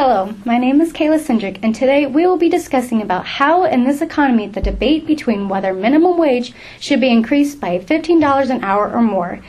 Hello, my name is Kayla Cindric, and today we will be discussing about how in this economy the debate between whether minimum wage should be increased by $15 an hour or more.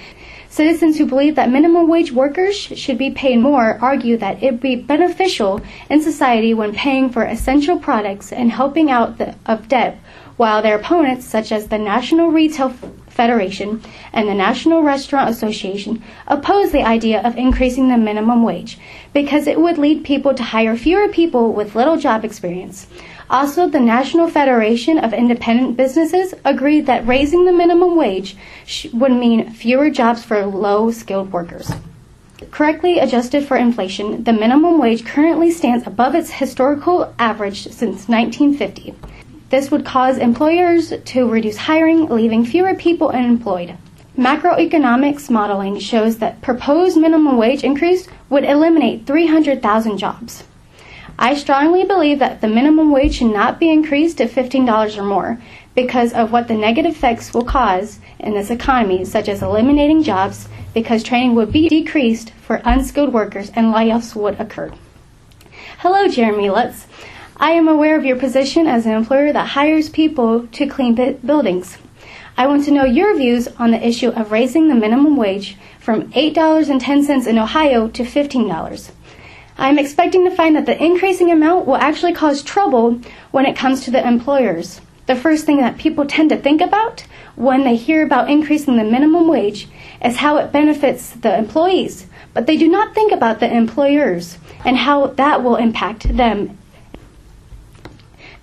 Citizens who believe that minimum wage workers should be paid more argue that it would be beneficial in society when paying for essential products and helping out the, of debt, while their opponents, such as the National Retail Federation and the National Restaurant Association oppose the idea of increasing the minimum wage because it would lead people to hire fewer people with little job experience. Also, the National Federation of Independent Businesses agreed that raising the minimum wage sh- would mean fewer jobs for low skilled workers. Correctly adjusted for inflation, the minimum wage currently stands above its historical average since 1950. This would cause employers to reduce hiring, leaving fewer people unemployed. Macroeconomics modeling shows that proposed minimum wage increase would eliminate 300,000 jobs. I strongly believe that the minimum wage should not be increased to $15 or more because of what the negative effects will cause in this economy, such as eliminating jobs because training would be decreased for unskilled workers and layoffs would occur. Hello, Jeremy Lutz. I am aware of your position as an employer that hires people to clean buildings. I want to know your views on the issue of raising the minimum wage from $8.10 in Ohio to $15. I am expecting to find that the increasing amount will actually cause trouble when it comes to the employers. The first thing that people tend to think about when they hear about increasing the minimum wage is how it benefits the employees, but they do not think about the employers and how that will impact them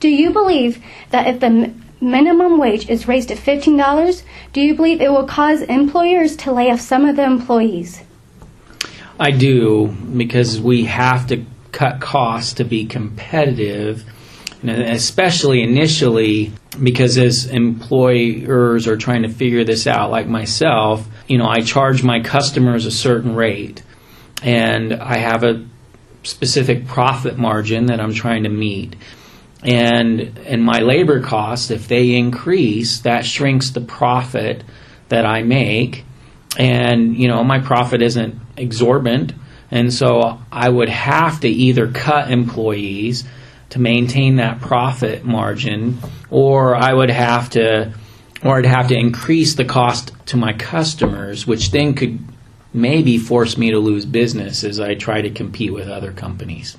do you believe that if the minimum wage is raised to $15, do you believe it will cause employers to lay off some of the employees? I do, because we have to cut costs to be competitive, especially initially, because as employers are trying to figure this out, like myself, you know, I charge my customers a certain rate, and I have a specific profit margin that I'm trying to meet and and my labor costs if they increase that shrinks the profit that I make and you know my profit isn't exorbitant and so I would have to either cut employees to maintain that profit margin or I would have to or I'd have to increase the cost to my customers which then could maybe force me to lose business as I try to compete with other companies.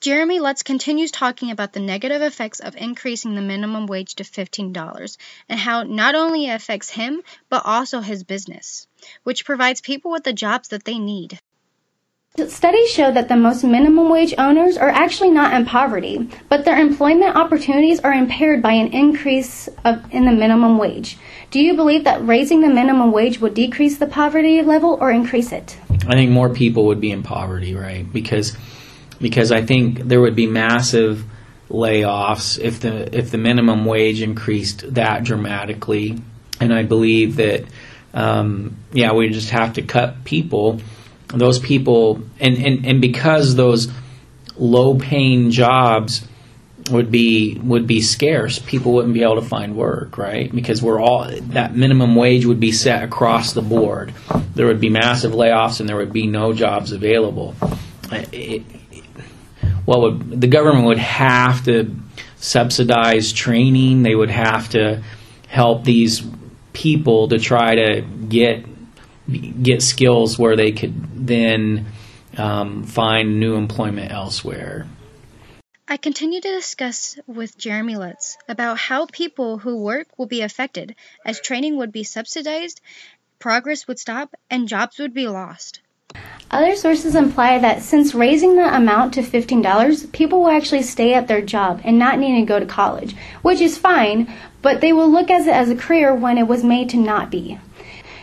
Jeremy Lutz continues talking about the negative effects of increasing the minimum wage to $15 and how not only it affects him, but also his business, which provides people with the jobs that they need. Studies show that the most minimum wage owners are actually not in poverty, but their employment opportunities are impaired by an increase of, in the minimum wage. Do you believe that raising the minimum wage would decrease the poverty level or increase it? I think more people would be in poverty, right? Because because I think there would be massive layoffs if the if the minimum wage increased that dramatically, and I believe that um, yeah we just have to cut people. Those people and, and, and because those low paying jobs would be would be scarce. People wouldn't be able to find work, right? Because we're all that minimum wage would be set across the board. There would be massive layoffs, and there would be no jobs available. It, what would the government would have to subsidize training. They would have to help these people to try to get get skills where they could then um, find new employment elsewhere. I continue to discuss with Jeremy Lutz about how people who work will be affected, as training would be subsidized, progress would stop, and jobs would be lost. Other sources imply that since raising the amount to $15, people will actually stay at their job and not need to go to college, which is fine, but they will look at it as a career when it was made to not be.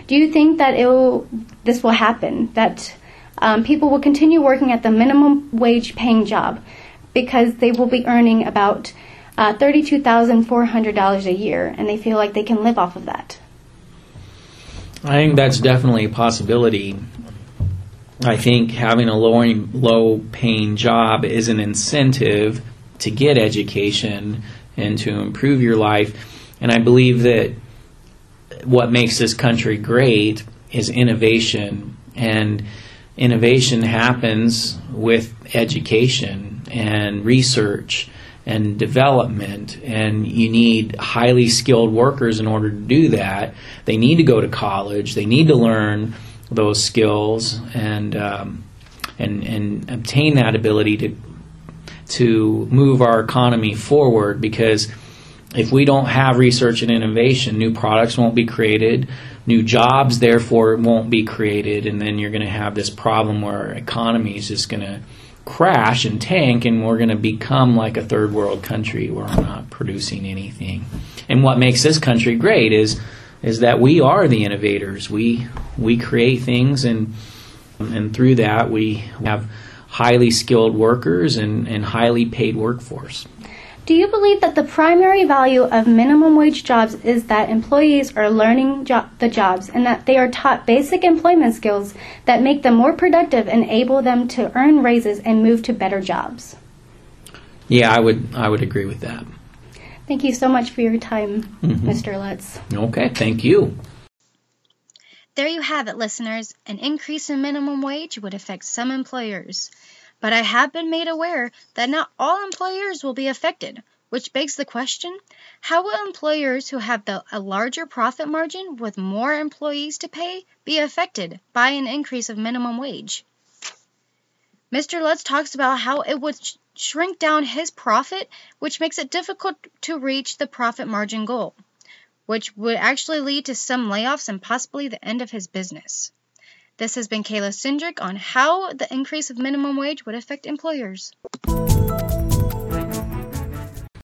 Do you think that it will, this will happen? That um, people will continue working at the minimum wage paying job because they will be earning about uh, $32,400 a year and they feel like they can live off of that? I think that's definitely a possibility. I think having a low low paying job is an incentive to get education and to improve your life. And I believe that what makes this country great is innovation and innovation happens with education and research and development, and you need highly skilled workers in order to do that. They need to go to college. They need to learn those skills and um, and and obtain that ability to to move our economy forward. Because if we don't have research and innovation, new products won't be created. New jobs, therefore, won't be created, and then you're going to have this problem where our economy is just going to crash and tank, and we're going to become like a third world country where we're not producing anything. And what makes this country great is is that we are the innovators. We we create things, and and through that we have highly skilled workers and, and highly paid workforce. Do you believe that the primary value of minimum wage jobs is that employees are learning jo- the jobs and that they are taught basic employment skills that make them more productive and enable them to earn raises and move to better jobs? Yeah, I would I would agree with that. Thank you so much for your time, mm-hmm. Mr. Lutz. Okay, thank you. There you have it, listeners. An increase in minimum wage would affect some employers. But I have been made aware that not all employers will be affected, which begs the question how will employers who have the, a larger profit margin with more employees to pay be affected by an increase of minimum wage? Mr. Lutz talks about how it would sh- shrink down his profit, which makes it difficult to reach the profit margin goal, which would actually lead to some layoffs and possibly the end of his business. This has been Kayla Cindric on how the increase of minimum wage would affect employers.